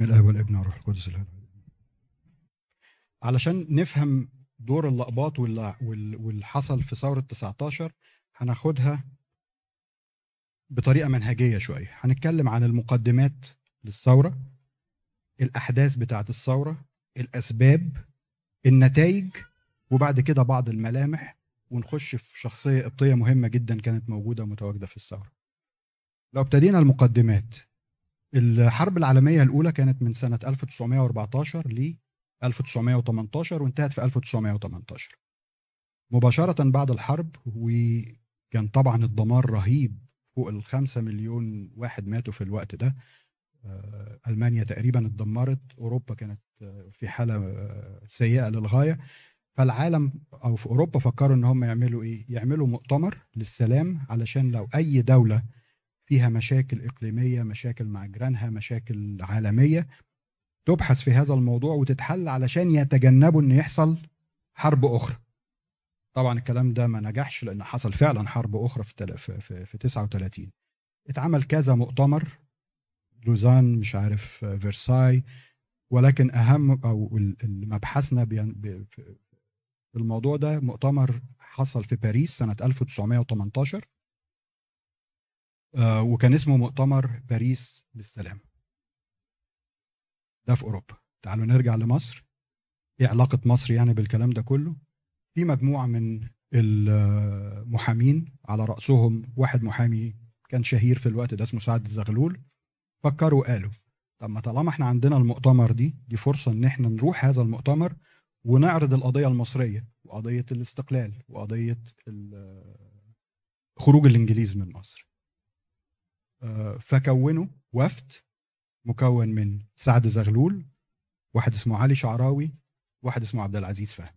الأب والابن والروح القدس الان علشان نفهم دور اللقباط واللي حصل في ثورة 19 هناخدها بطريقة منهجية شوية. هنتكلم عن المقدمات للثورة الأحداث بتاعة الثورة الأسباب النتائج وبعد كده بعض الملامح. ونخش في شخصية قبطية مهمة جدا كانت موجودة متواجده في الثورة. لو ابتدينا المقدمات الحرب العالمية الأولى كانت من سنة 1914 ل 1918 وانتهت في 1918 مباشرة بعد الحرب وكان طبعا الدمار رهيب فوق الخمسة مليون واحد ماتوا في الوقت ده. آه، ألمانيا تقريبا اتدمرت أوروبا كانت آه، في حالة آه، سيئة للغاية. فالعالم أو في أوروبا فكروا إن هم يعملوا إيه؟ يعملوا مؤتمر للسلام علشان لو أي دولة فيها مشاكل إقليمية مشاكل مع جيرانها مشاكل عالمية. تبحث في هذا الموضوع وتتحل علشان يتجنبوا إن يحصل حرب أخرى. طبعا الكلام ده ما نجحش لأن حصل فعلا حرب أخرى في في, في 39 اتعمل كذا مؤتمر لوزان مش عارف فيرساي ولكن أهم أو مبحثنا في الموضوع ده مؤتمر حصل في باريس سنة 1918 آه، وكان اسمه مؤتمر باريس للسلام. ده في أوروبا. تعالوا نرجع لمصر. إيه علاقة مصر يعني بالكلام ده كله؟ في مجموعة من المحامين على رأسهم واحد محامي كان شهير في الوقت ده اسمه سعد الزغلول فكروا وقالوا طب ما طالما إحنا عندنا المؤتمر دي دي فرصة إن إحنا نروح هذا المؤتمر ونعرض القضية المصرية وقضية الاستقلال وقضية خروج الإنجليز من مصر. آه، فكونوا وفد مكون من سعد زغلول واحد اسمه علي شعراوي واحد اسمه عبد العزيز فهمي.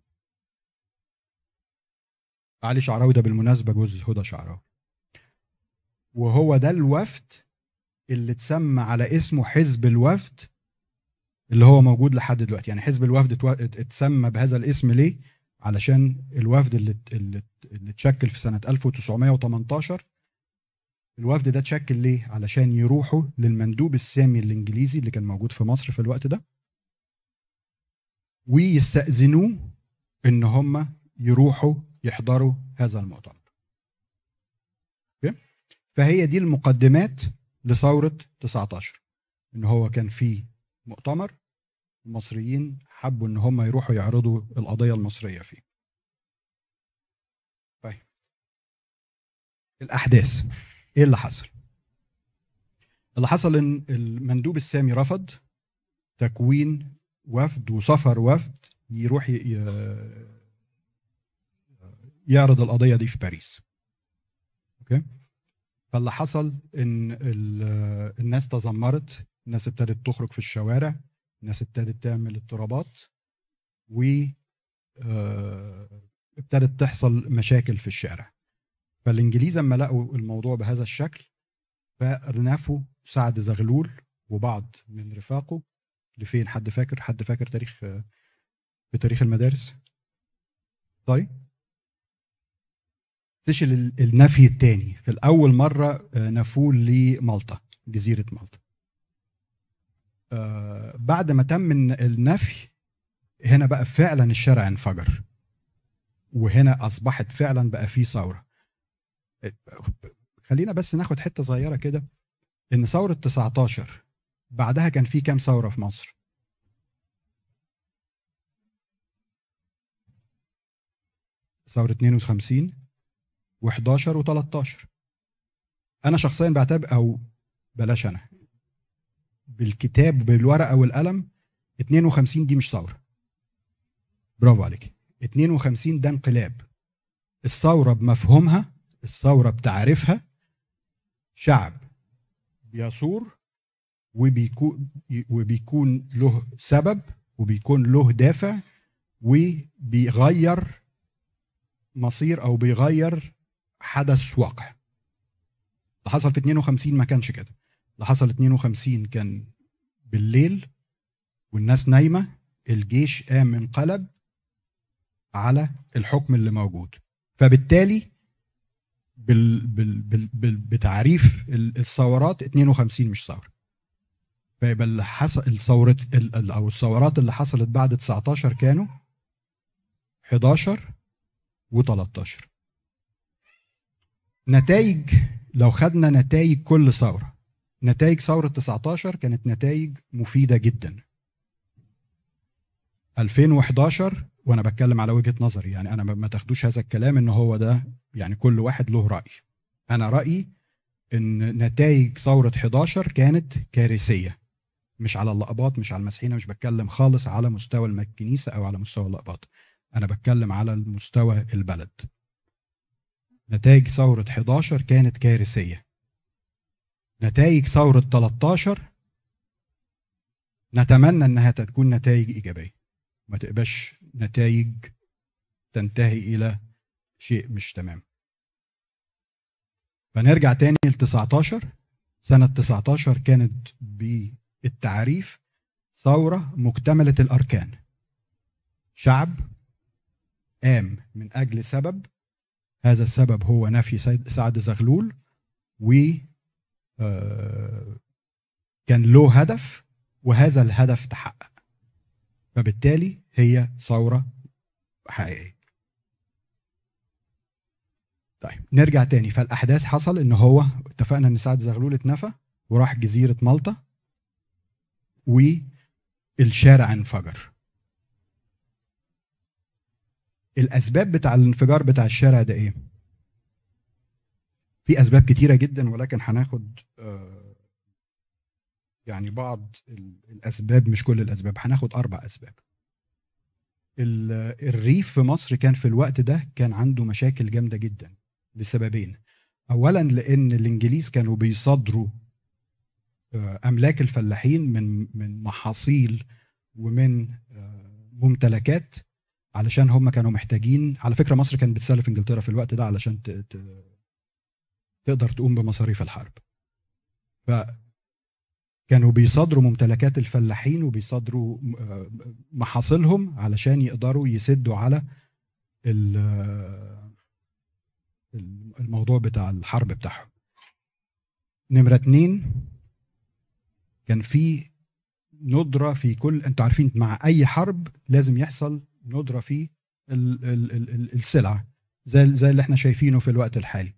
علي شعراوي ده بالمناسبة جوز هدى شعراوي. وهو ده الوفد اللي اتسمى على اسمه حزب الوفد اللي هو موجود لحد دلوقتي. يعني حزب الوفد اتسمى بهذا الاسم ليه؟ علشان الوفد اللي اللي, اتشكل في سنة 1918 الوفد ده اتشكل ليه؟ علشان يروحوا للمندوب السامي الإنجليزي اللي كان موجود في مصر في الوقت ده ويستأذنوه إن هم يروحوا يحضروا هذا المؤتمر. فهي دي المقدمات لثورة 19 إن هو كان في مؤتمر المصريين حبوا إن هم يروحوا يعرضوا القضية المصرية فيه. طيب. الأحداث. إيه اللي حصل؟ اللي حصل إن المندوب السامي رفض تكوين وفد وسفر وفد يروح يعرض القضية دي في باريس. أوكي؟ فاللي حصل إن الناس تذمرت الناس ابتدت تخرج في الشوارع الناس ابتدت تعمل اضطرابات و آه، ابتدت تحصل مشاكل في الشارع. فالإنجليز لما لقوا الموضوع بهذا الشكل فرنفوا سعد زغلول وبعض من رفاقه لفين؟ حد فاكر؟ حد فاكر تاريخ بتاريخ المدارس؟ طيب. سيشل النفي الثاني في الأول مرة آه، نفوه لمالطا جزيرة مالطا. آه، بعد ما تم النفي هنا بقى فعلا الشارع انفجر. وهنا أصبحت فعلا بقى في ثورة. خلينا بس ناخد حتة صغيرة كده. إن ثورة 19 بعدها كان في كام ثورة في مصر؟ ثورة 52 و11 و13 أنا شخصيا بعتبر أو بلاش أنا. بالكتاب بالورقة والقلم 52 دي مش ثورة. برافو عليك. 52 ده انقلاب. الثورة بمفهومها الثورة بتعريفها شعب بيثور وبيكون وبيكون له سبب وبيكون له دافع وبيغير مصير أو بيغير حدث واقع. اللي حصل في 52 ما كانش كده. اللي حصل 52 كان بالليل والناس نايمة الجيش قام انقلب على الحكم اللي موجود. فبالتالي بال بال بال بال بتعريف الثورات 52 مش ثورة. فيبقى اللي حصل الثورة ال- ال- أو الثورات اللي حصلت بعد 19 كانوا 11 و13 نتائج لو خدنا نتائج كل ثورة نتائج ثورة 19 كانت نتائج مفيدة جدا. 2011 وأنا بتكلم على وجهة نظري. يعني أنا ما تاخدوش هذا الكلام إن هو ده يعني كل واحد له رأي. أنا رأيي إن نتائج ثورة 11 كانت كارثية. مش على اللقبات مش على المسيحيين مش بتكلم خالص على مستوى الكنيسه أو على مستوى اللقبات أنا بتكلم على المستوى البلد. نتائج ثورة 11 كانت كارثية. نتائج ثورة 13 نتمنى إنها تكون نتائج إيجابية. ما تبقاش نتائج تنتهي إلى شيء مش تمام. فنرجع تاني ل 19 سنة 19 كانت بالتعريف ثورة مكتملة الأركان. شعب قام من أجل سبب هذا السبب هو نفي سعد زغلول و آه، كان له هدف وهذا الهدف تحقق. فبالتالي هي ثورة حقيقية. طيب نرجع تاني. فالأحداث حصل إن هو اتفقنا إن سعد زغلول اتنفى وراح جزيرة مالطا والشارع انفجر. الأسباب بتاع الانفجار بتاع الشارع ده إيه؟ في أسباب كتيرة جدا ولكن هناخد آه، يعني بعض ال- الأسباب مش كل الأسباب هناخد أربع أسباب. ال- الريف في مصر كان في الوقت ده كان عنده مشاكل جامدة جدا لسببين اولا لأن الإنجليز كانوا بيصادروا آه، أملاك الفلاحين من من محاصيل ومن آه، ممتلكات علشان هم كانوا محتاجين. على فكرة مصر كانت بتسلف إنجلترا في الوقت ده علشان. تقدر تقوم بمصاريف الحرب. ف كانوا بيصادروا ممتلكات الفلاحين وبيصادروا آه، محاصيلهم علشان يقدروا يسدوا على آه، الموضوع بتاع الحرب بتاعهم. نمرة اتنين كان في ندرة في كل أنتوا عارفين مع أي حرب لازم يحصل ندرة في ال... ال... ال... زي زي اللي إحنا شايفينه في الوقت الحالي.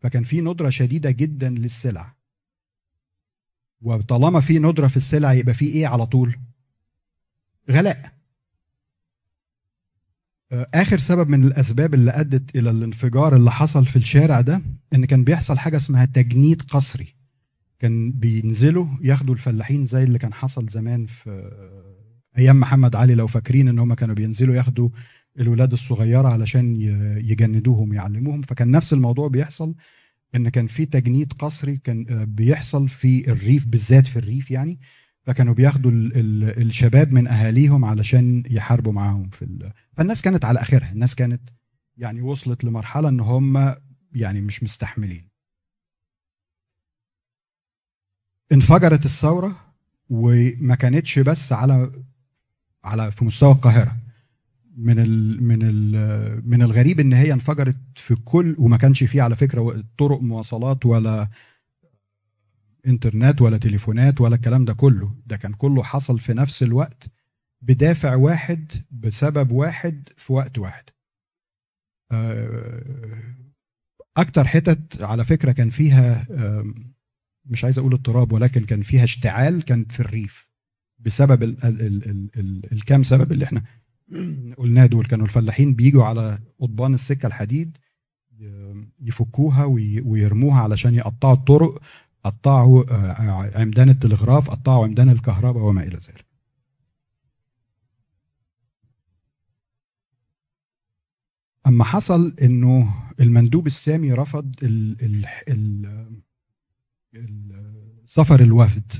فكان في ندرة شديدة جدا للسلع. وطالما في ندرة في السلع يبقى في إيه على طول؟ غلاء. آه، آخر سبب من الأسباب اللي أدت إلى الانفجار اللي حصل في الشارع ده إن كان بيحصل حاجة اسمها تجنيد قسري كان بينزلوا ياخدوا الفلاحين زي اللي كان حصل زمان في أيام محمد علي لو فاكرين إن هم كانوا بينزلوا ياخدوا الولاد الصغيرة علشان يجندوهم يعلموهم. فكان نفس الموضوع بيحصل. إن كان في تجنيد قسري كان آه، بيحصل في الريف بالذات في الريف يعني. فكانوا بياخدوا ال ال الشباب من أهاليهم علشان يحاربوا معاهم في ال... فالناس كانت على آخرها. الناس كانت يعني وصلت لمرحلة إن هم يعني مش مستحملين. انفجرت الثورة وما كانتش بس على على في مستوى القاهرة. من ال من ال من الغريب إن هي انفجرت في كل وما كانش فيه على فكرة طرق مواصلات ولا إنترنت ولا تليفونات ولا الكلام ده كله. ده كان كله حصل في نفس الوقت بدافع واحد بسبب واحد في وقت واحد. آه، أكتر حتت على فكرة كان فيها مش عايز أقول اضطراب ولكن كان فيها اشتعال كانت في الريف بسبب ال ال ال الكام سبب اللي إحنا قلناه دول كانوا الفلاحين بيجوا على قضبان السكة الحديد يفكوها وي- ويرموها علشان يقطعوا الطرق قطعوا آه، عمدان التلغراف قطعوا عمدان الكهرباء وما إلى ذلك. أما حصل إنه المندوب السامي رفض سفر الوفد.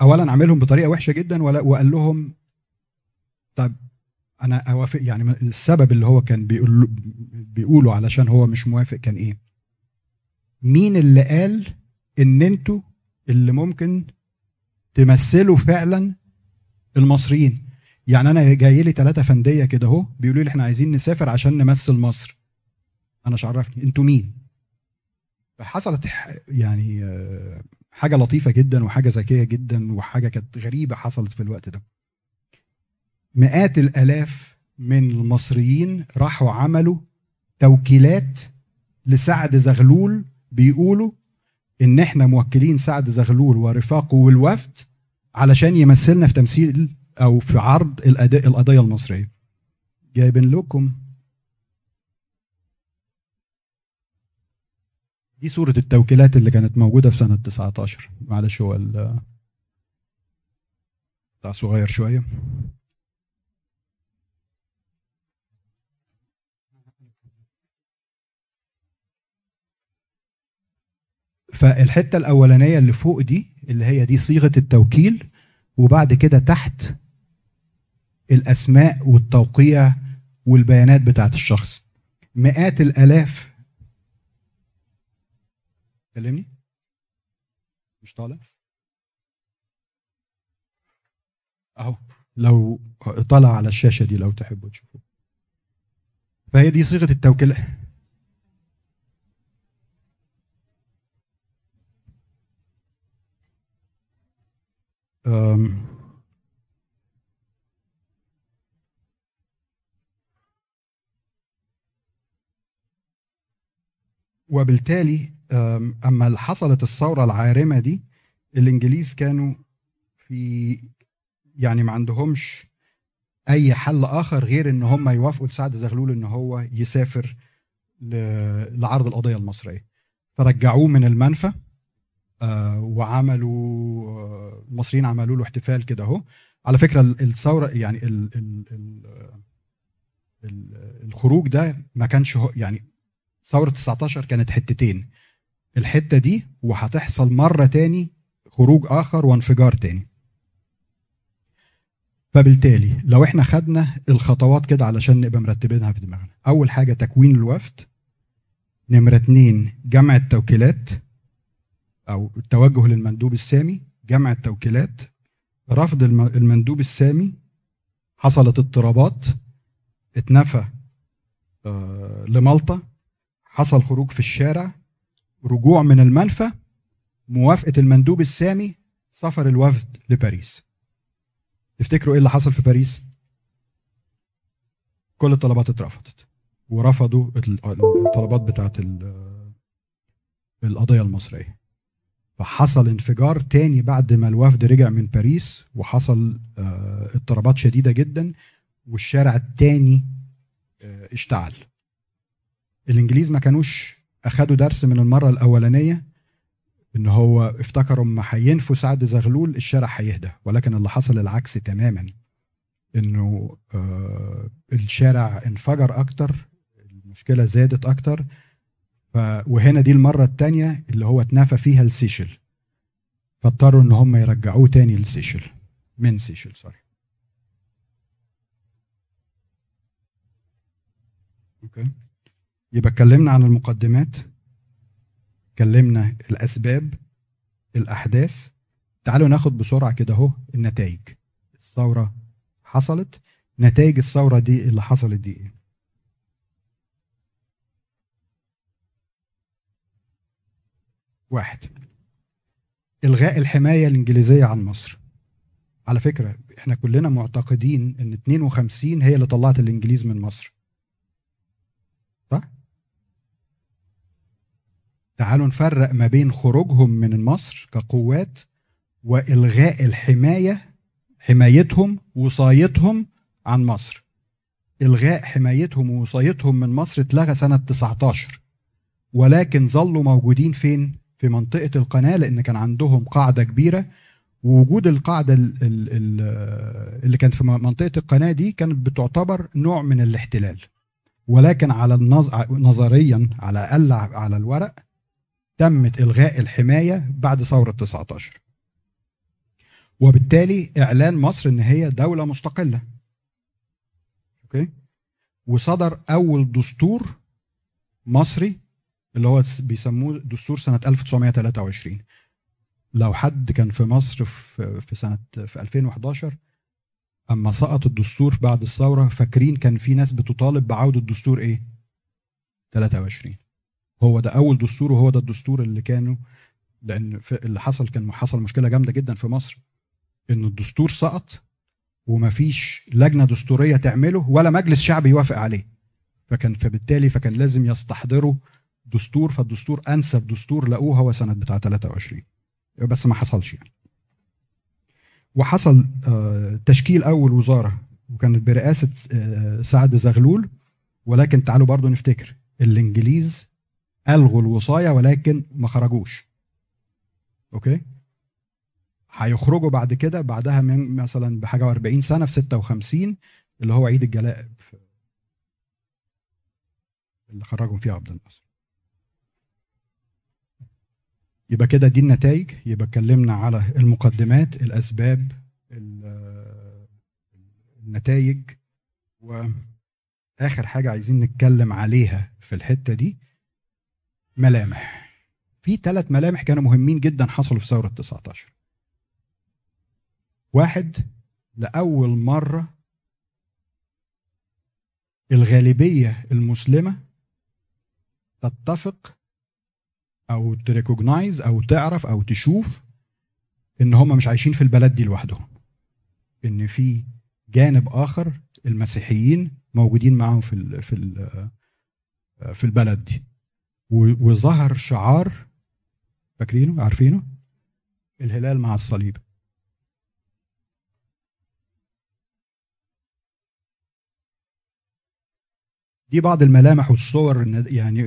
اولا عملهم بطريقة وحشة جدا وقال لهم طب أنا أوافق يعني السبب اللي هو كان بيقول بيقوله علشان هو مش موافق كان إيه؟ مين اللي قال إن أنتوا اللي ممكن تمثلوا فعلا المصريين؟ يعني أنا جاي لي ثلاثة فندية كده أهو بيقولوا لي إحنا عايزين نسافر عشان نمثل مصر. أنا مش عرفني أنتوا مين؟ فحصلت يعني آه، حاجة لطيفة جدا وحاجة ذكية جدا وحاجة كانت غريبة حصلت في الوقت ده. مئات الآلاف من المصريين راحوا عملوا توكيلات لسعد زغلول بيقولوا إن إحنا موكلين سعد زغلول ورفاقه والوفد علشان يمثلنا في تمثيل أو في عرض القضية المصرية. جايبين لكم دي صورة التوكيلات اللي كانت موجودة في سنة 19 معلش هو بتاع صغير شوية. فالحتة الأولانية اللي فوق دي اللي هي دي صيغة التوكيل وبعد كده تحت الأسماء والتوقيع والبيانات بتاعت الشخص. مئات الآلاف. كلمني؟ مش طالع. أهو لو طلع على الشاشة دي لو تحبوا تشوفوا فهي دي صيغة التوكيل وبالتالي أما حصلت الثورة العارمة دي الإنجليز كانوا في يعني ما عندهمش أي حل آخر غير إن هم يوافقوا لسعد زغلول إن هو يسافر لعرض القضية المصرية. فرجعوه من المنفى آه، وعملوا آه، المصريين عملوا له احتفال كده أهو. على فكرة الثورة يعني ال ال ال الخروج ده ما كانش يعني ثورة 19 كانت حتتين. الحتة دي وهتحصل مرة تاني خروج آخر وانفجار تاني. فبالتالي لو إحنا خدنا الخطوات كده علشان نبقى مرتبينها في دماغنا. أول حاجة تكوين الوفد. نمرة اتنين جمع التوكيلات أو التوجه للمندوب السامي. جمع التوكيلات. رفض المندوب السامي. حصلت اضطرابات. اتنفى آه، لمالطا. حصل خروج في الشارع. رجوع من المنفى. موافقة المندوب السامي. سفر الوفد لباريس. تفتكروا إيه اللي حصل في باريس؟ كل الطلبات اترفضت. ورفضوا الطلبات بتاعت القضية المصرية. فحصل انفجار تاني بعد ما الوفد رجع من باريس وحصل آه، اضطرابات شديدة جدا والشارع التاني آه، اشتعل. الإنجليز ما كانوش أخدوا درس من المرة الأولانية إن هو افتكروا اما هينفوا سعد زغلول الشارع هيهدى ولكن اللي حصل العكس تماما. إنه آه الشارع انفجر أكتر المشكلة زادت أكتر. ف وهنا دي المرة الثانية اللي هو اتنفى فيها السيشل فاضطروا إن هم يرجعوه تاني للسيشل من سيشل sorry. Okay. يبقى اتكلمنا عن المقدمات. اتكلمنا الأسباب الأحداث. تعالوا ناخد بسرعة كده أهو النتائج. الثورة حصلت. نتائج الثورة دي اللي حصلت دي إيه؟ واحد. إلغاء الحماية الإنجليزية عن مصر. على فكرة إحنا كلنا معتقدين إن 52 هي اللي طلعت الإنجليز من مصر صح تعالوا نفرق ما بين خروجهم من مصر كقوات وإلغاء الحماية حمايتهم وصايتهم عن مصر. إلغاء حمايتهم ووصايتهم من مصر اتلغى سنة 19 ولكن ظلوا موجودين فين؟ في منطقة القناة لأن كان عندهم قاعدة كبيرة. ووجود القاعدة اللي كانت في منطقة القناة دي كانت بتعتبر نوع من الاحتلال. ولكن على النظ... نظريا على الأقل على الورق تمت إلغاء الحماية بعد ثورة 19 وبالتالي إعلان مصر إن هي دولة مستقلة. Okay؟ وصدر أول دستور مصري اللي هو بيسموه دستور سنة 1923 لو حد كان في مصر في سنة في 2011 أما سقط الدستور بعد الثورة فاكرين كان في ناس بتطالب بعودة الدستور إيه؟ 23 هو ده أول دستور وهو ده الدستور اللي كانوا لأن اللي حصل كان حصل مشكلة جامدة جدا في مصر. إن الدستور سقط ومفيش لجنة دستورية تعمله ولا مجلس شعبي يوافق عليه. فكان فبالتالي فكان لازم يستحضروا دستور فالدستور أنسب دستور لقوه هو سنة بتاع 23 بس ما حصلش يعني. وحصل آه، تشكيل أول وزارة وكانت برئاسة آه، سعد زغلول. ولكن تعالوا برضو نفتكر الإنجليز ألغوا الوصايه ولكن ما خرجوش. أوكي؟ هيخرجوا بعد كده بعدها من مثلا بحاجة و40 سنة في 56 اللي هو عيد الجلاء اللي خرجهم فيها عبد الناصر. يبقى كده دي النتائج. يبقى اتكلمنا على المقدمات الأسباب النتائج وآخر حاجة عايزين نتكلم عليها في الحتة دي. ملامح. في ثلاث ملامح كانوا مهمين جدا حصلوا في ثورة 19 واحد لأول مرة الغالبية المسلمة تتفق أو تريكوجنايز أو تعرف أو تشوف إن هم مش عايشين في البلد دي لوحدهم. إن في جانب آخر المسيحيين موجودين معاهم في في في البلد دي. وظهر شعار فاكرينه؟ عارفينه؟ الهلال مع الصليب. دي بعض الملامح والصور يعني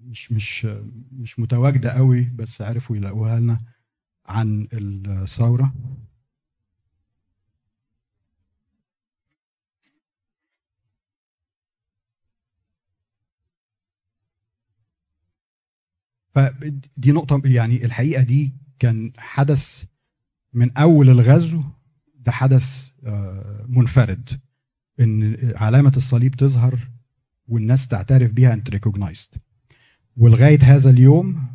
مش مش مش متواجدة قوي بس عرفوا يلاقوها لنا عن الثورة. فدي نقطة يعني الحقيقة دي كان حدث من أول الغزو ده حدث آه، منفرد إن علامة الصليب تظهر والناس تعترف بيها and recognized ولغاية هذا اليوم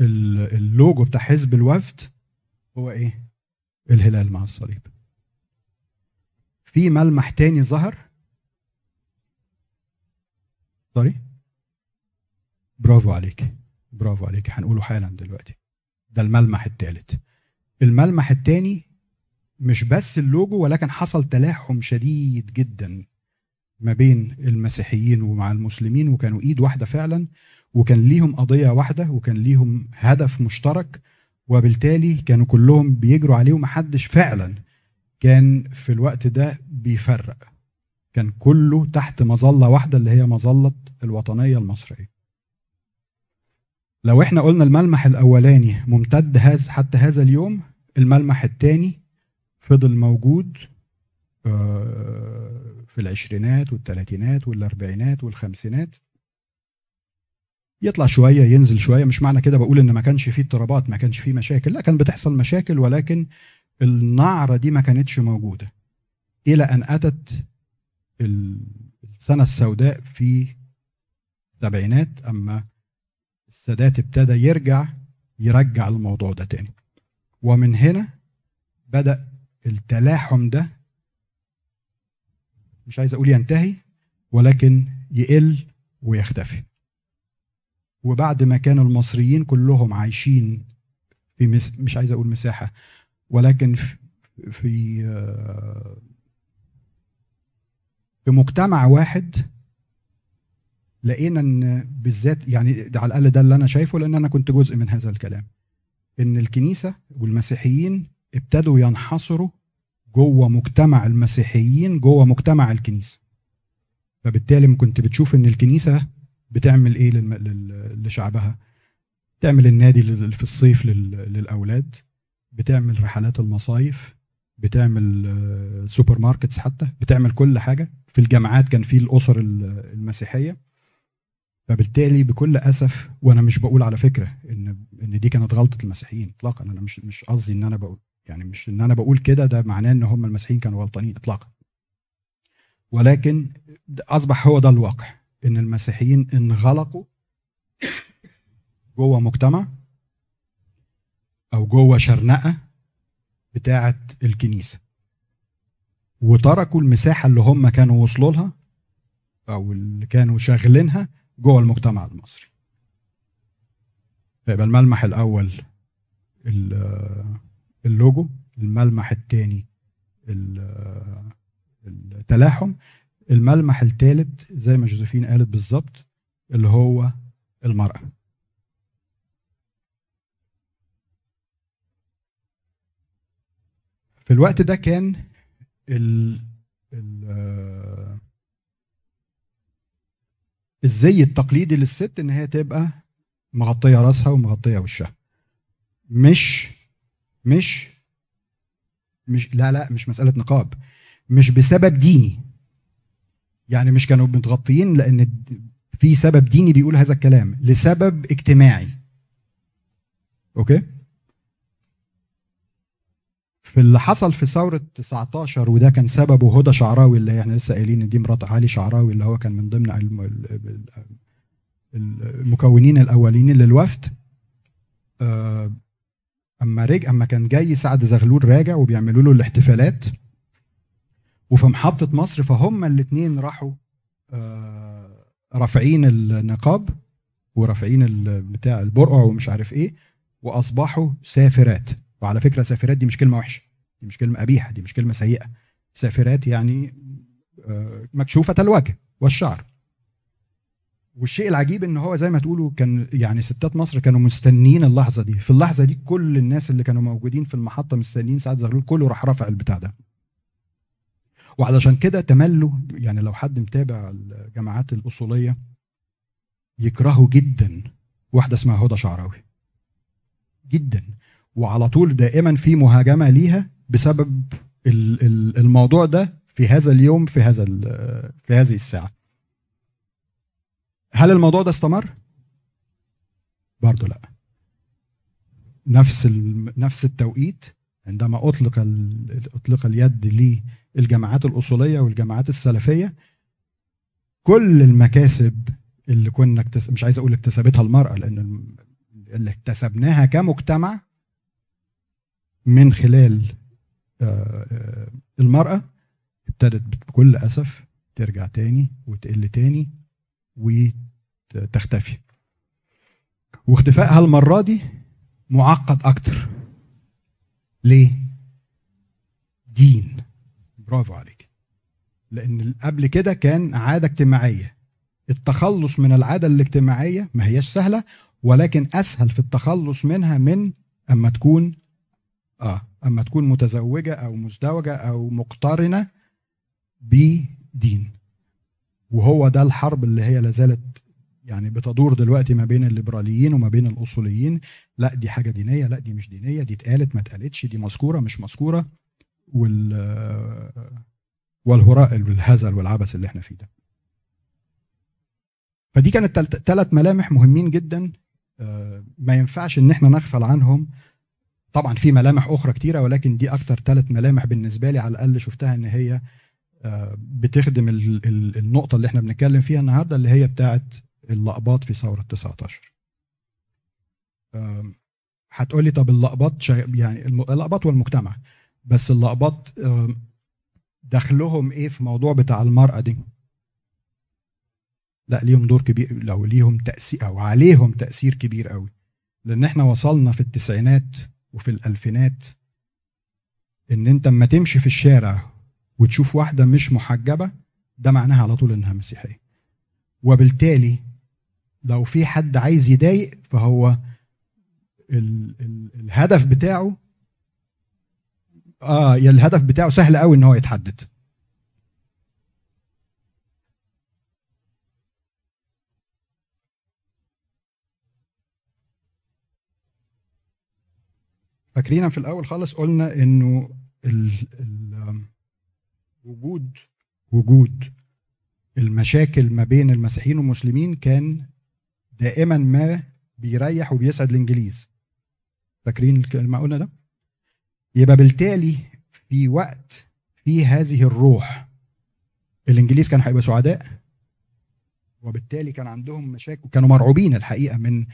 اللوجو بتاع حزب الوفد هو إيه؟ الهلال مع الصليب. في ملمح تاني ظهر. sorry برافو عليك. برافو عليك هنقوله حالا دلوقتي. ده الملمح الثالث الملمح الثاني مش بس اللوجو ولكن حصل تلاحم شديد جدا ما بين المسيحيين ومع المسلمين وكانوا إيد واحدة فعلا وكان ليهم قضية واحدة وكان ليهم هدف مشترك وبالتالي كانوا كلهم بيجروا عليه ومحدش فعلا كان في الوقت ده بيفرق. كان كله تحت مظلة واحدة اللي هي مظلة الوطنية المصرية. لو إحنا قلنا الملمح الأولاني ممتد هذا حتى هذا اليوم الملمح الثاني فضل موجود آه، في العشرينات والثلاثينات والأربعينات والخمسينات. يطلع شوية ينزل شوية. مش معنى كده بقول إن ما كانش فيه اضطرابات ما كانش فيه مشاكل. لا كان بتحصل مشاكل ولكن النعرة دي ما كانتش موجودة. إلى أن أتت السنة السوداء في السبعينات أما السادات ابتدى يرجع يرجع الموضوع ده تاني. ومن هنا بدأ التلاحم ده مش عايز أقول ينتهي ولكن يقل ويختفي. وبعد ما كان المصريين كلهم عايشين في مس... مش عايز أقول مساحة ولكن في في, في مجتمع واحد لقينا إن بالذات يعني على الأقل ده اللي أنا شايفه لأن أنا كنت جزء من هذا الكلام. إن الكنيسة والمسيحيين ابتدوا ينحصروا جوه مجتمع المسيحيين جوه مجتمع الكنيسة. فبالتالي كنت بتشوف إن الكنيسة بتعمل إيه لشعبها؟ تعمل النادي في الصيف للأولاد بتعمل رحلات المصايف بتعمل آه، supermarkets حتى بتعمل كل حاجة. في الجامعات كان في الأسر المسيحية. فبالتالي بكل أسف وأنا مش بقول على فكرة إن إن دي كانت غلطة المسيحيين اطلاقا. أنا مش مش قصدي إن أنا بقول يعني مش إن أنا بقول كده ده معناه إن هم المسيحيين كانوا غلطانين اطلاقا. ولكن أصبح هو ده الواقع إن المسيحيين انغلقوا جوه مجتمع أو جوه شرنقة بتاعة الكنيسة وتركوا المساحة اللي هم كانوا وصلوا لها أو اللي كانوا شاغلينها جوه المجتمع المصري. فيبقى الملمح الأول اللوجو الملمح الثاني التلاحم الملمح الثالث زي ما جوزيفين قالت بالظبط اللي هو المرأة. في الوقت ده كان ال ال الزي التقليدي للست إن هي تبقى مغطية راسها ومغطية وشها؟ مش مش مش لا لا مش مسألة نقاب مش بسبب ديني. يعني مش كانوا متغطيين لأن في سبب ديني بيقول هذا الكلام لسبب اجتماعي. أوكي؟ في اللي حصل في ثورة 19 وده كان سببه هدى شعراوي اللي إحنا لسه قايلين إن دي مرات علي شعراوي اللي هو كان من ضمن المكونين الأولين للوفد. آه، أما رجع أما كان جاي سعد زغلول راجع وبيعملوا له الاحتفالات. وفي محطة مصر فهم الاثنين راحوا آه، رافعين النقاب ورافعين بتاع البرقع ومش عارف إيه وأصبحوا سافرات. وعلى فكرة سافرات دي مش كلمة وحشة. دي مش كلمة قبيحه دي مش كلمة سيئة. سافرات يعني آه، مكشوفة الوجه والشعر. والشيء العجيب إن هو زي ما تقولوا كان يعني ستات مصر كانوا مستنيين اللحظة دي. في اللحظة دي كل الناس اللي كانوا موجودين في المحطة مستنيين سعد زغلول كله راح رافع البتاع ده. وعلشان كده تملوا يعني لو حد متابع الجماعات الأصولية يكرهوا جدا واحدة اسمها هدى شعراوي. جدا. وعلى طول دائما في مهاجمة ليها بسبب الموضوع ده في هذا اليوم في هذا في هذه الساعة. هل الموضوع ده استمر؟ برضه لا. نفس نفس التوقيت عندما أطلق أطلق اليد للجماعات الأصولية والجماعات السلفية كل المكاسب اللي كنا مش عايز أقول اكتسبتها المرأة لأن اللي اكتسبناها كمجتمع من خلال المرأة ابتدت بكل أسف ترجع تاني وتقل تاني وتختفي. واختفائها المرة دي معقد أكتر. ليه؟ دين. برافو عليك. لأن قبل كده كان عادة اجتماعية. التخلص من العادة الاجتماعية ما هياش سهلة ولكن أسهل في التخلص منها من أما تكون آه أما تكون متزوجة أو مزدوجة أو مقترنة بدين. وهو ده الحرب اللي هي لازالت يعني بتدور دلوقتي ما بين الليبراليين وما بين الأصوليين. لا دي حاجة دينية لا دي مش دينية دي اتقالت ما اتقالتش دي مذكورة مش مذكورة. وال والهراء والهزل والعبث اللي إحنا فيه ده. فدي كانت ثلاث ملامح مهمين جدا. آه، ما ينفعش إن إحنا نغفل عنهم. طبعا في ملامح أخرى كتيرة ولكن دي أكتر ثلاث ملامح بالنسبة لي على الأقل شفتها إن هي آه، بتخدم النقطة اللي إحنا بنتكلم فيها النهارده اللي هي بتاعه اللقباط في ثورة 19 هتقول لي طب اللقباط يعني اللقباط والمجتمع بس اللقباط دخلهم إيه في موضوع بتاع المرأة دي؟ لا ليهم دور كبير لو ليهم تاثير أو عليهم تأثير كبير قوي. لأن إحنا وصلنا في التسعينات وفي الألفينات إن أنت اما تمشي في الشارع وتشوف واحدة مش محجبة ده معناها على طول إنها مسيحية. وبالتالي لو في حد عايز يضايق فهو ال ال الهدف بتاعه آه يا الهدف بتاعه سهل قوي إن هو يتحدد. فاكرين في الأول خالص قلنا إنه وجود وجود المشاكل ما بين المسيحيين والمسلمين كان دائما ما بيريح وبيسعد الإنجليز. فاكرين الكلمة قلنا ده؟ يبقى بالتالي في وقت في هذه الروح الإنجليز كانوا هيبقوا سعداء وبالتالي كان عندهم مشاكل كانوا مرعوبين الحقيقة من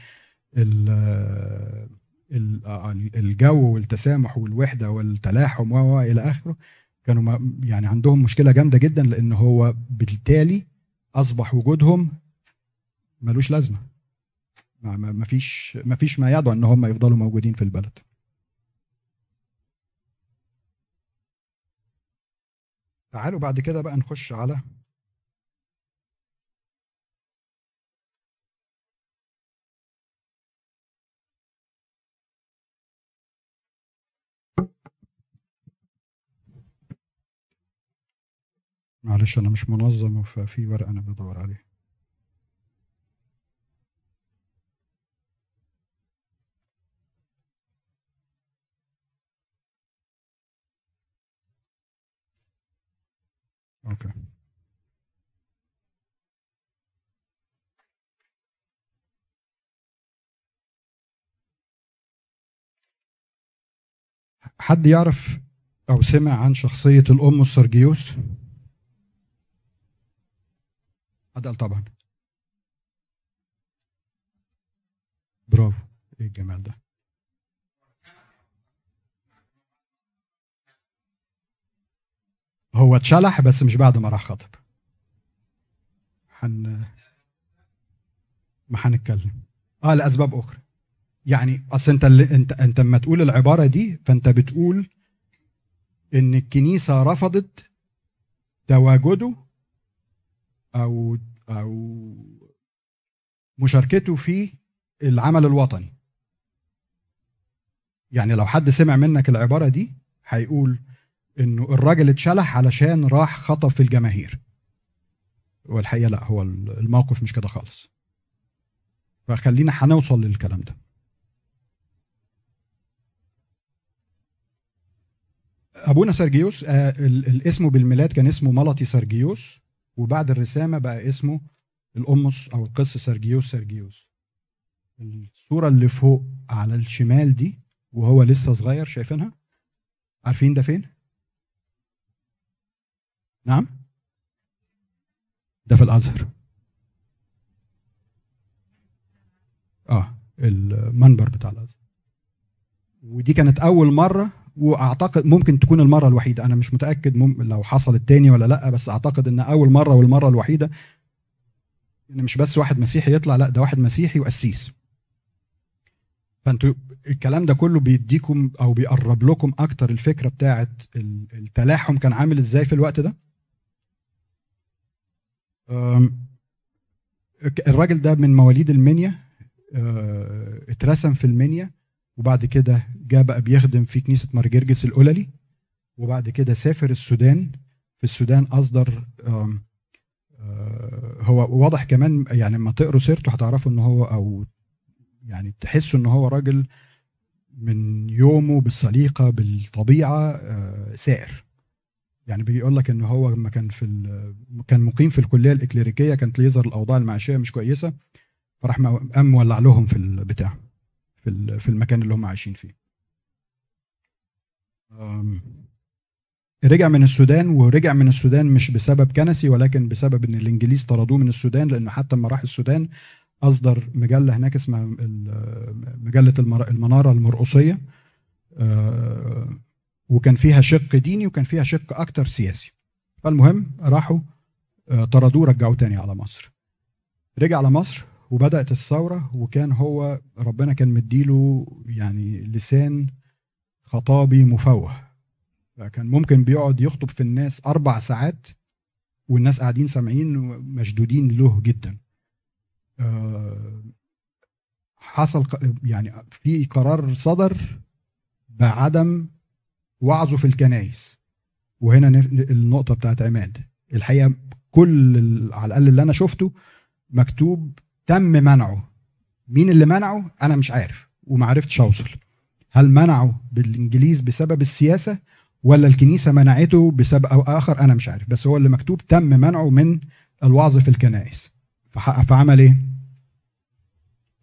الجو والتسامح والوحدة والتلاحم و إلى آخره كانوا يعني عندهم مشكلة جامدة جدا لأن هو بالتالي أصبح وجودهم ملوش لازمة. ما فيش ما فيش ما يدعو إن هم يفضلوا موجودين في البلد. تعالوا بعد كده بقى نخش على معلش أنا مش منظم ففي ورقه أنا بدور عليه. أوكي. حد يعرف أو سمع عن شخصية الأم سرجيوس؟ قال طبعا. برافو إيه الجمال ده؟ هو اتشلح بس مش بعد ما راح خطب. حن ما هنتكلم آه لأسباب أخرى. يعني أصل أنت اللي انت أنت لما تقول العبارة دي فأنت بتقول إن الكنيسة رفضت تواجده أو أو مشاركته في العمل الوطني. يعني لو حد سمع منك العبارة دي هيقول إنه الراجل اتشلح علشان راح خطب في الجماهير. والحقيقة لا هو الموقف مش كده خالص. فخلينا هنوصل للكلام ده. أبونا سرجيوس آه الاسم بالميلاد كان اسمه ملطي سرجيوس. وبعد الرسامة بقى اسمه الأمس أو القس سرجيوس سرجيوس. الصورة اللي فوق على الشمال دي وهو لسه صغير شايفينها؟ عارفين ده فين؟ نعم؟ ده في الأزهر. آه المنبر بتاع الأزهر. ودي كانت أول مرة وأعتقد ممكن تكون المرة الوحيدة. أنا مش متأكد مم لو حصلت تاني ولا لأ بس أعتقد إن أول مرة والمرة الوحيدة ان مش بس واحد مسيحي يطلع لأ ده واحد مسيحي وقسيس. فأنتوا الكلام ده كله بيديكم أو بيقرب لكم أكتر الفكرة بتاعه ال- التلاحم كان عامل إزاي في الوقت ده؟ الراجل ده من مواليد المنيا أه، اترسم في المنيا. وبعد كده جاء بقى بيخدم في كنيسة مرجرجس القللي وبعد كده سافر السودان. في السودان أصدر أم، أه، هو واضح كمان يعني لما تقروا سيرته هتعرفوا إن هو أو يعني تحسوا إن هو راجل من يومه بالسليقه بالطبيعة أه، سائر. يعني بيقول لك إن هو لما كان في كان مقيم في الكلية الإكليريكية كانت يظهر الأوضاع المعيشية مش كويسة فراح قام مولع لهم في البتاع. في في المكان اللي هم عايشين فيه. رجع من السودان ورجع من السودان مش بسبب كنسي ولكن بسبب إن الإنجليز طردوه من السودان لأنه حتى لما راح السودان أصدر مجلة هناك اسمها مجلة المنارة المرقصية. أه، وكان فيها شق ديني وكان فيها شق أكتر سياسي. فالمهم راحوا آه، طردوه رجعوه تاني على مصر. رجع على مصر وبدأت الثورة وكان هو ربنا كان مديله يعني لسان خطابي مفوه. فكان ممكن بيقعد يخطب في الناس أربع ساعات والناس قاعدين سامعين مشدودين له جدا. آه، حصل يعني في قرار صدر بعدم وعظه في الكنايس وهنا النقطة بتاعت عماد. الحقيقة كل على الأقل اللي أنا شفته مكتوب تم منعه. مين اللي منعه؟ أنا مش عارف وما عرفتش أوصل. هل منعه بالإنجليز بسبب السياسة ولا الكنيسة منعته بسبب أو آخر؟ أنا مش عارف. بس هو اللي مكتوب تم منعه من الوعظ في الكنائس. فعمل إيه؟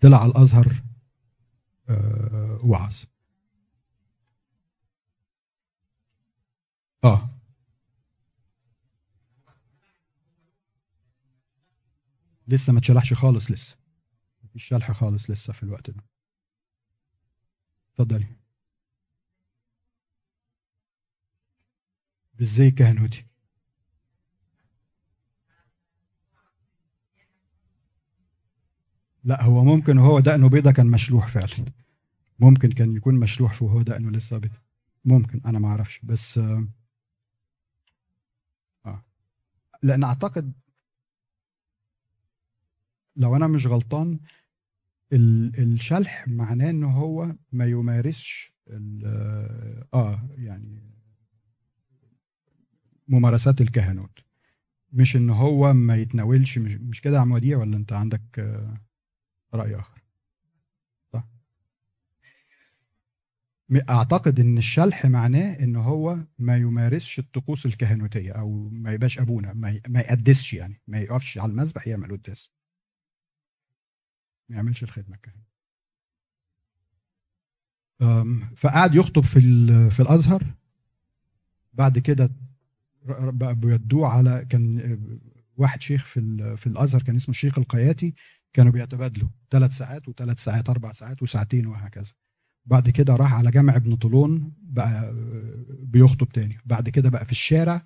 طلع على الأزهر آه، وعظ. آه. لسه ما اتشلحش خالص لسه. مفيش شلح خالص لسه في الوقت ده. اتفضلي. بالزي كهنوتي لا هو ممكن وهو دقنه بيضة كان مشلوح فعلا. ممكن كان يكون مشلوح وهو دقنه لسه بيضة. ممكن أنا ما أعرفش بس آه. آه. لأن أعتقد لو أنا مش غلطان الشلح معناه إن هو ما يمارسش آه يعني ممارسات الكهنوت. مش إن هو ما يتناولش مش, مش كده عم وديع ولا أنت عندك آه، رأي آخر؟ صح؟ أعتقد إن الشلح معناه إن هو ما يمارسش الطقوس الكهنوتية أو ما يبقاش أبونا ما, ما يقدسش يعني ما يقفش على المذبح يعمل قداس. ما يعملش الخدمة الكهنوتيه فقعد يخطب في في الأزهر. بعد كده بقى بيودوه على كان واحد شيخ في في الأزهر كان اسمه الشيخ القياتي كانوا بيتبادلوا ثلاث ساعات وثلاث ساعات أربع ساعات وساعتين وهكذا. بعد كده راح على جامع ابن طولون بقى بيخطب تاني. بعد كده بقى في الشارع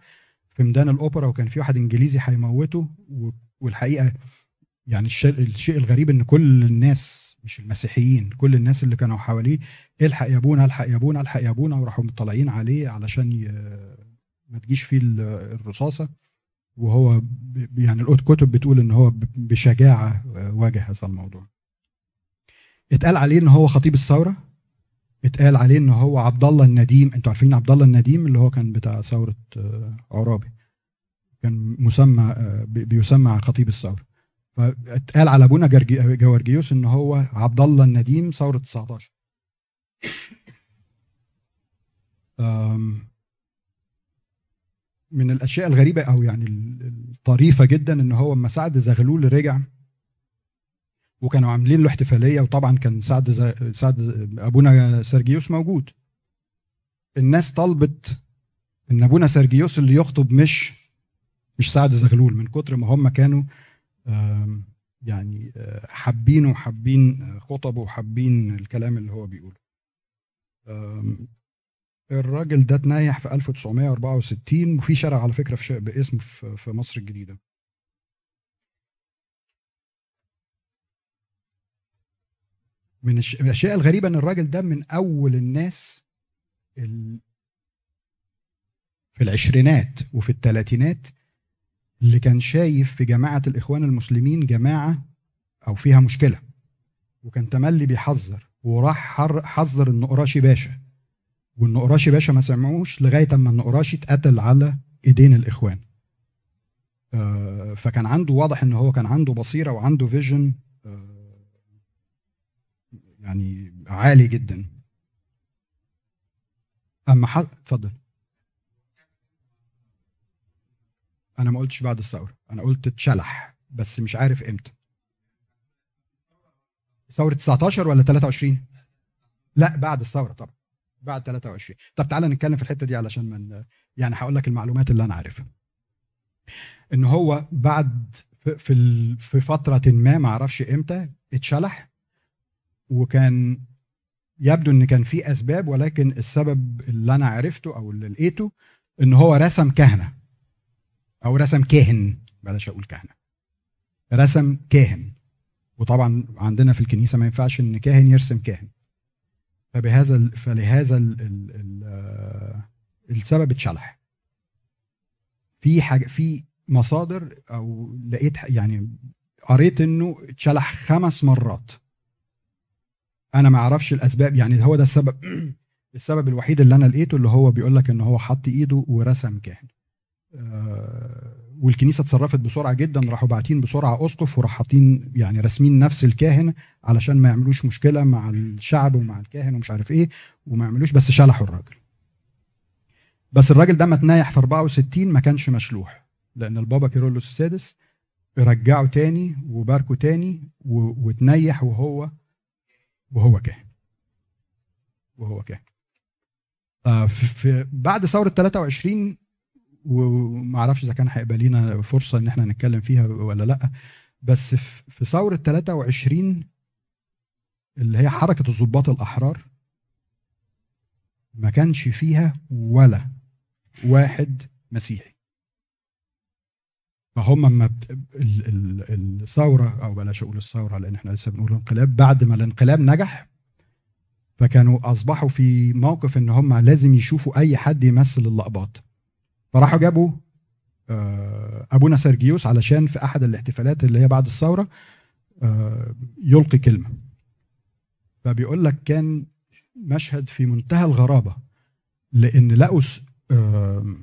في ميدان الأوبرا وكان في واحد إنجليزي هيموته والحقيقة يعني الشيء الغريب إن كل الناس مش المسيحيين كل الناس اللي كانوا حواليه الحق يا ابونا الحق يا ابونا الحق يا ابونا وراحوا مطلعين عليه علشان ي... ما تجيش فيه الرصاصة. وهو يعني الكتب بتقول إن هو بشجاعة واجه هذا الموضوع. اتقال عليه إن هو خطيب الثورة. اتقال عليه إن هو عبد الله النديم. أنتوا عارفين عبد الله النديم اللي هو كان بتاع ثورة آه، عرابي كان مسمى آه، بيسمى خطيب الثورة. فاتقال على ابونا جورجيوس إن هو عبد الله النديم ثورة 19 من الأشياء الغريبة أو يعني الطريفة جدا إن هو لما سعد زغلول رجع وكانوا عاملين له احتفالية وطبعا كان سعد سعد أبونا سرجيوس موجود. الناس طلبت إن أبونا سرجيوس اللي يخطب مش مش سعد زغلول من كتر ما هم كانوا يعني حابينه وحابين خطبه وحابين الكلام اللي هو بيقوله. الراجل ده اتنيح في 1964 وفي شارع على فكرة في باسمه في مصر الجديدة. من الاشياء الغريبه إن الراجل ده من أول الناس في العشرينات وفي الثلاثينات اللي كان شايف في جماعة الإخوان المسلمين جماعة أو فيها مشكلة وكان تملي بيحذر وراح حذر النقراشي باشا والنقراشي باشا ما سمعوش لغاية أما النقراشي اتقتل على إيدين الإخوان. آه، فكان عنده واضح إن هو كان عنده بصيرة وعنده فيجن آه، يعني عالي جدا. أما اتفضل. أنا ما قلتش بعد الثورة أنا قلت اتشلح بس مش عارف إمتى. ثورة 19 ولا 23 لا بعد الثورة طبعا بعد 23 طب تعالى نتكلم في الحتة دي علشان من يعني هقول لك المعلومات اللي أنا عارفها. إن هو بعد في في فترة ما ما أعرفش إمتى اتشلح وكان يبدو إن كان في أسباب ولكن السبب اللي أنا عرفته أو اللي لقيته إن هو رسم كهنة. أو رسم كاهن. بلاش أقول كهنة. رسم كاهن. وطبعا عندنا في الكنيسة ما ينفعش إن كاهن يرسم كاهن. فبهذا فلهذا ال ال ال آه، السبب اتشلح. في حاجة في مصادر أو لقيت يعني قريت إنه اتشلح خمس مرات. أنا ما أعرفش الأسباب. يعني هو ده السبب. السبب الوحيد اللي أنا لقيته اللي هو بيقول لك إن هو حط إيده ورسم كاهن. والكنيسة اتصرفت بسرعة جدا راحوا باعتين بسرعة أسقف وراح حاطين يعني راسمين نفس الكاهن علشان ما يعملوش مشكلة مع الشعب ومع الكاهن ومش عارف إيه وما يعملوش بس شلحوا الراجل. بس الراجل ده ما اتنيح في 64 ما كانش مشلوح لأن البابا كيرلس السادس رجعه تاني وباركه تاني وتنيح وهو وهو كاهن. وهو كاهن. آه في بعد ثورة 23 وما أعرفش اذا كان هيبقى لينا فرصة ان إحنا نتكلم فيها ولا لأ بس في ثورة 23 اللي هي حركة الضباط الأحرار ما كانش فيها ولا واحد مسيحي. فهم اما بت... ال- ال- الثورة أو بلاش أقول الثورة لأن إحنا لسه بنقول الانقلاب بعد ما الانقلاب نجح فكانوا أصبحوا في موقف إن هم لازم يشوفوا أي حد يمثل اللقبات فراحوا جابوا آه، أبونا سرجيوس علشان في أحد الاحتفالات اللي هي بعد الثورة آه، يلقي كلمة. فبيقول لك كان مشهد في منتهى الغرابة لأن لقوا آه،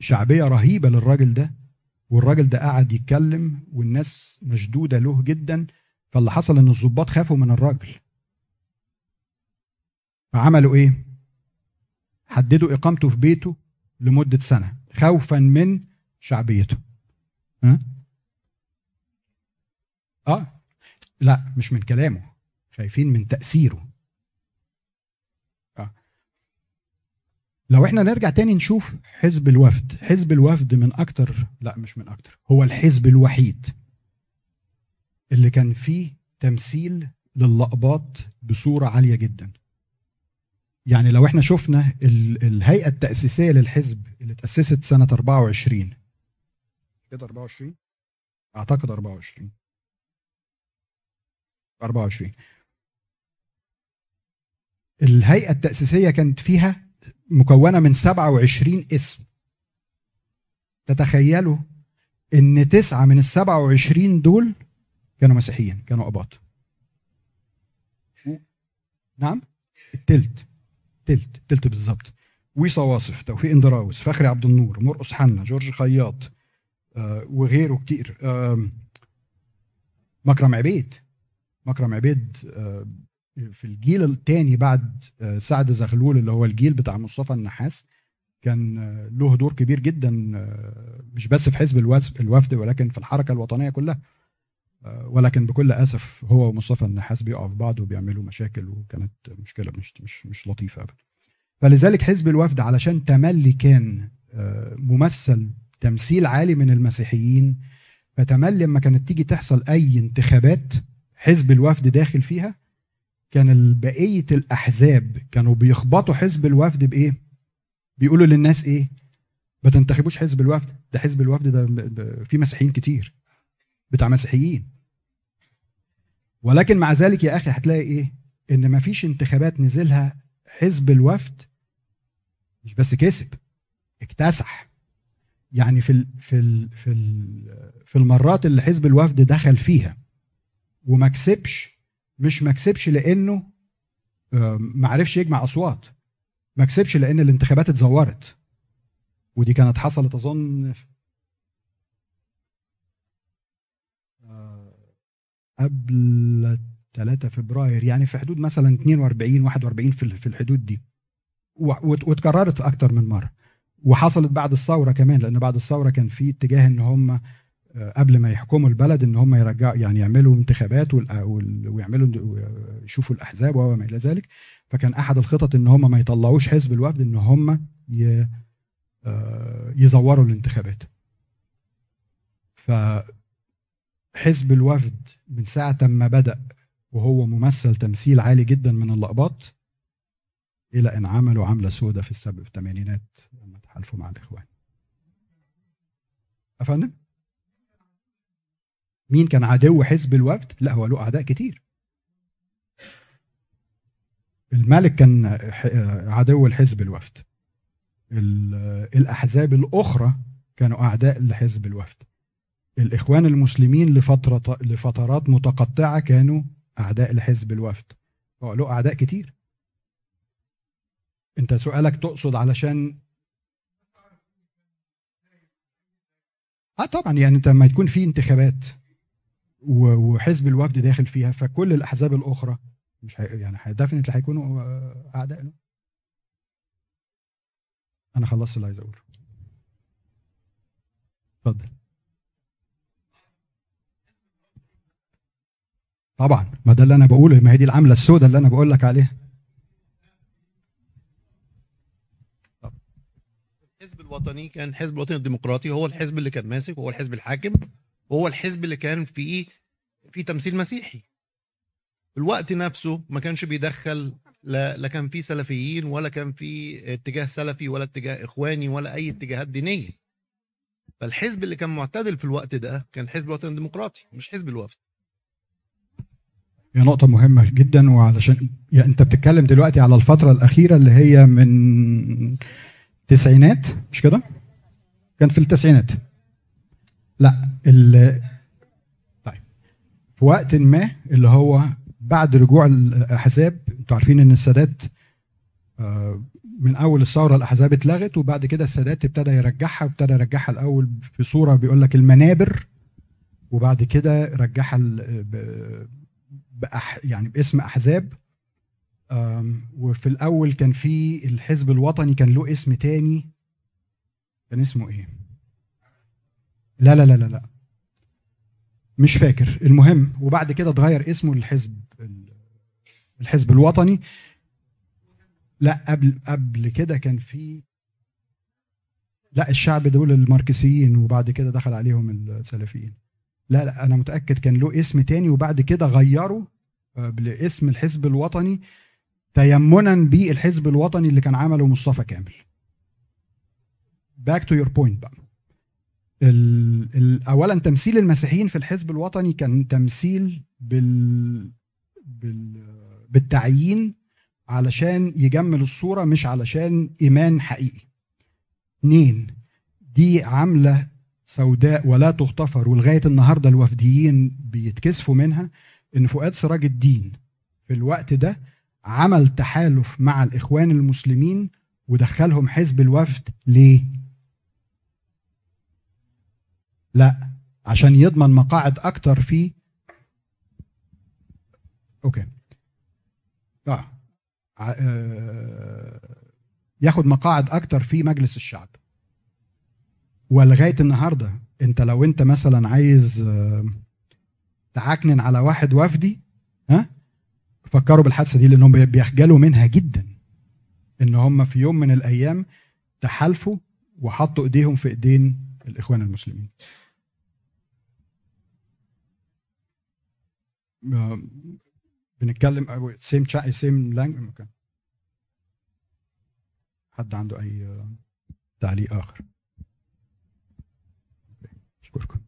شعبية رهيبة للراجل ده والراجل ده قعد يتكلم والناس مشدودة له جدا فاللي حصل إن الضباط خافوا من الراجل. فعملوا إيه؟ حددوا إقامته في بيته لمدة سنة. خوفا من شعبيته. ها آه. لا مش من كلامه. خايفين من تأثيره. آه. لو إحنا نرجع تاني نشوف حزب الوفد حزب الوفد من أكتر لا مش من أكتر هو الحزب الوحيد اللي كان فيه تمثيل للقباط بصورة عالية جدا. يعني لو إحنا شفنا ال- الهيئة التأسيسية للحزب اللي تأسست سنة 24 كده 24 أعتقد 24 24 الهيئة التأسيسية كانت فيها مكونة من 27 اسم. تتخيلوا إن تسعة من ال 27 دول كانوا مسيحيين كانوا أباط. نعم؟ التلت. تلت تلت بالظبط ويصا واصف توفيق اندراوس فخري عبد النور مرقص حنا جورج خياط آه وغيره كتير. مكرم عبيد. مكرم عبيد آه في الجيل الثاني بعد آه سعد زغلول اللي هو الجيل بتاع مصطفى النحاس كان له دور كبير جدا مش بس في حزب الوفد ولكن في الحركة الوطنية كلها. ولكن بكل أسف هو ومصطفى النحاس بيقعوا في بعض وبيعملوا مشاكل وكانت مشكلة مش مش مش لطيفة ابدا. فلذلك حزب الوفد علشان تملي كان آه، ممثل تمثيل عالي من المسيحيين فتملي لما كانت تيجي تحصل أي انتخابات حزب الوفد داخل فيها كان بقية الأحزاب كانوا بيخبطوا حزب الوفد بإيه؟ بيقولوا للناس إيه؟ ما تنتخبوش حزب الوفد ده حزب الوفد ده فيه مسيحيين كتير بتاع مسيحيين. ولكن مع ذلك يا أخي هتلاقي إيه؟ إن مفيش انتخابات نزلها حزب الوفد مش بس كسب اكتسح. يعني في ال في ال في ال في المرات اللي حزب الوفد دخل فيها وما كسبش مش ما كسبش لأنه آم، ما عرفش يجمع أصوات ما كسبش لأن الانتخابات اتزورت. ودي كانت حصلت أظن في- آه، قبل 3 فبراير يعني في حدود مثلا 42 41 في ال- في الحدود دي. واتكررت أكتر من مرة. وحصلت بعد الثورة كمان لأن بعد الثورة كان في اتجاه إن هم آه، قبل ما يحكموا البلد إن هم يرجعوا يعني يعملوا انتخابات وال- ويعملوا يشوفوا الأحزاب وما إلى ذلك. فكان أحد الخطط إن هم ما يطلعوش حزب الوفد إن هم آه، يزوروا الانتخابات. فحزب الوفد من ساعة ما بدأ وهو ممثل تمثيل عالي جدا من اللقبات إلى إن عملوا عملة سوداء في السبع في الثمانينات لما تحالفوا مع الإخوان. أفندم؟ مين كان عدو حزب الوفد؟ لا هو له أعداء كتير. الملك كان عدو الحزب الوفد. ال- الأحزاب الأخرى كانوا أعداء لحزب الوفد. الإخوان المسلمين لفترة لفترات متقطعة كانوا أعداء لحزب الوفد. هو له أعداء كتير. أنت سؤالك تقصد علشان آه طبعا يعني أنت لما يكون في انتخابات وحزب الوفد داخل فيها فكل الأحزاب الأخرى مش هي يعني ديفنتلي هيكونوا آه، أعداء. له أنا خلصت اللي عايز أقوله. اتفضل. طبعا. ما ده اللي أنا بقوله. ما هي دي العملة السوداء اللي أنا بقول لك عليها. الحزب الوطني كان الحزب الوطني الديمقراطي هو الحزب اللي كان ماسك وهو الحزب الحاكم وهو الحزب اللي كان فيه في تمثيل مسيحي. الوقت نفسه ما كانش بيدخل لا, لا كان في سلفيين ولا كان في اتجاه سلفي ولا اتجاه إخواني ولا أي اتجاهات دينية. فالحزب اللي كان معتدل في الوقت ده كان حزب الوطن الديمقراطي مش حزب الوفد. هي نقطة مهمة جدا وعلشان يعني أنت بتتكلم دلوقتي على الفترة الأخيرة اللي هي من تسعينات مش كده؟ كان في التسعينات لا ال طيب في وقت ما اللي هو بعد رجوع الأحزاب أنتوا عارفين إن السادات آه، من أول الثورة الأحزاب اتلغت وبعد كده السادات ابتدى يرجعها وابتدى يرجعها الأول في صورة بيقول لك المنابر وبعد كده رجعها ب- بأح يعني باسم أحزاب. وفي الأول كان في الحزب الوطني كان له اسم تاني. كان اسمه إيه؟ لا لا لا لا لا. مش فاكر. المهم وبعد كده اتغير اسمه للحزب الحزب الوطني. لا قبل قبل كده كان في لا الشعب دول الماركسيين وبعد كده دخل عليهم السلفيين. لا لا أنا متأكد كان له اسم تاني وبعد كده غيروا لاسم الحزب الوطني تيمنا بالحزب الوطني اللي كان عمله مصطفى كامل. back to your point بقى. ال ال اولا تمثيل المسيحيين في الحزب الوطني كان تمثيل بال, بال بالتعيين علشان يجمل الصورة مش علشان إيمان حقيقي. اتنين دي علامة سوداء ولا تغتفر ولغاية النهارده الوفديين بيتكسفوا منها. إن فؤاد سراج الدين في الوقت ده عمل تحالف مع الإخوان المسلمين ودخلهم حزب الوفد. ليه؟ لا عشان يضمن مقاعد أكتر في أوكي. ع- آه، ياخد مقاعد أكتر في مجلس الشعب. ولغايه النهارده أنت لو أنت مثلا عايز آه، تعكنن على واحد وفدي ها؟ فكروا بالحادثة دي لأنهم بي- بيخجلوا منها جدا. إن هم في يوم من الأيام تحالفوا وحطوا إيديهم في إيدين الإخوان المسلمين. آه، بنتكلم same same language حد عنده أي آه، تعليق آخر. أشكركم.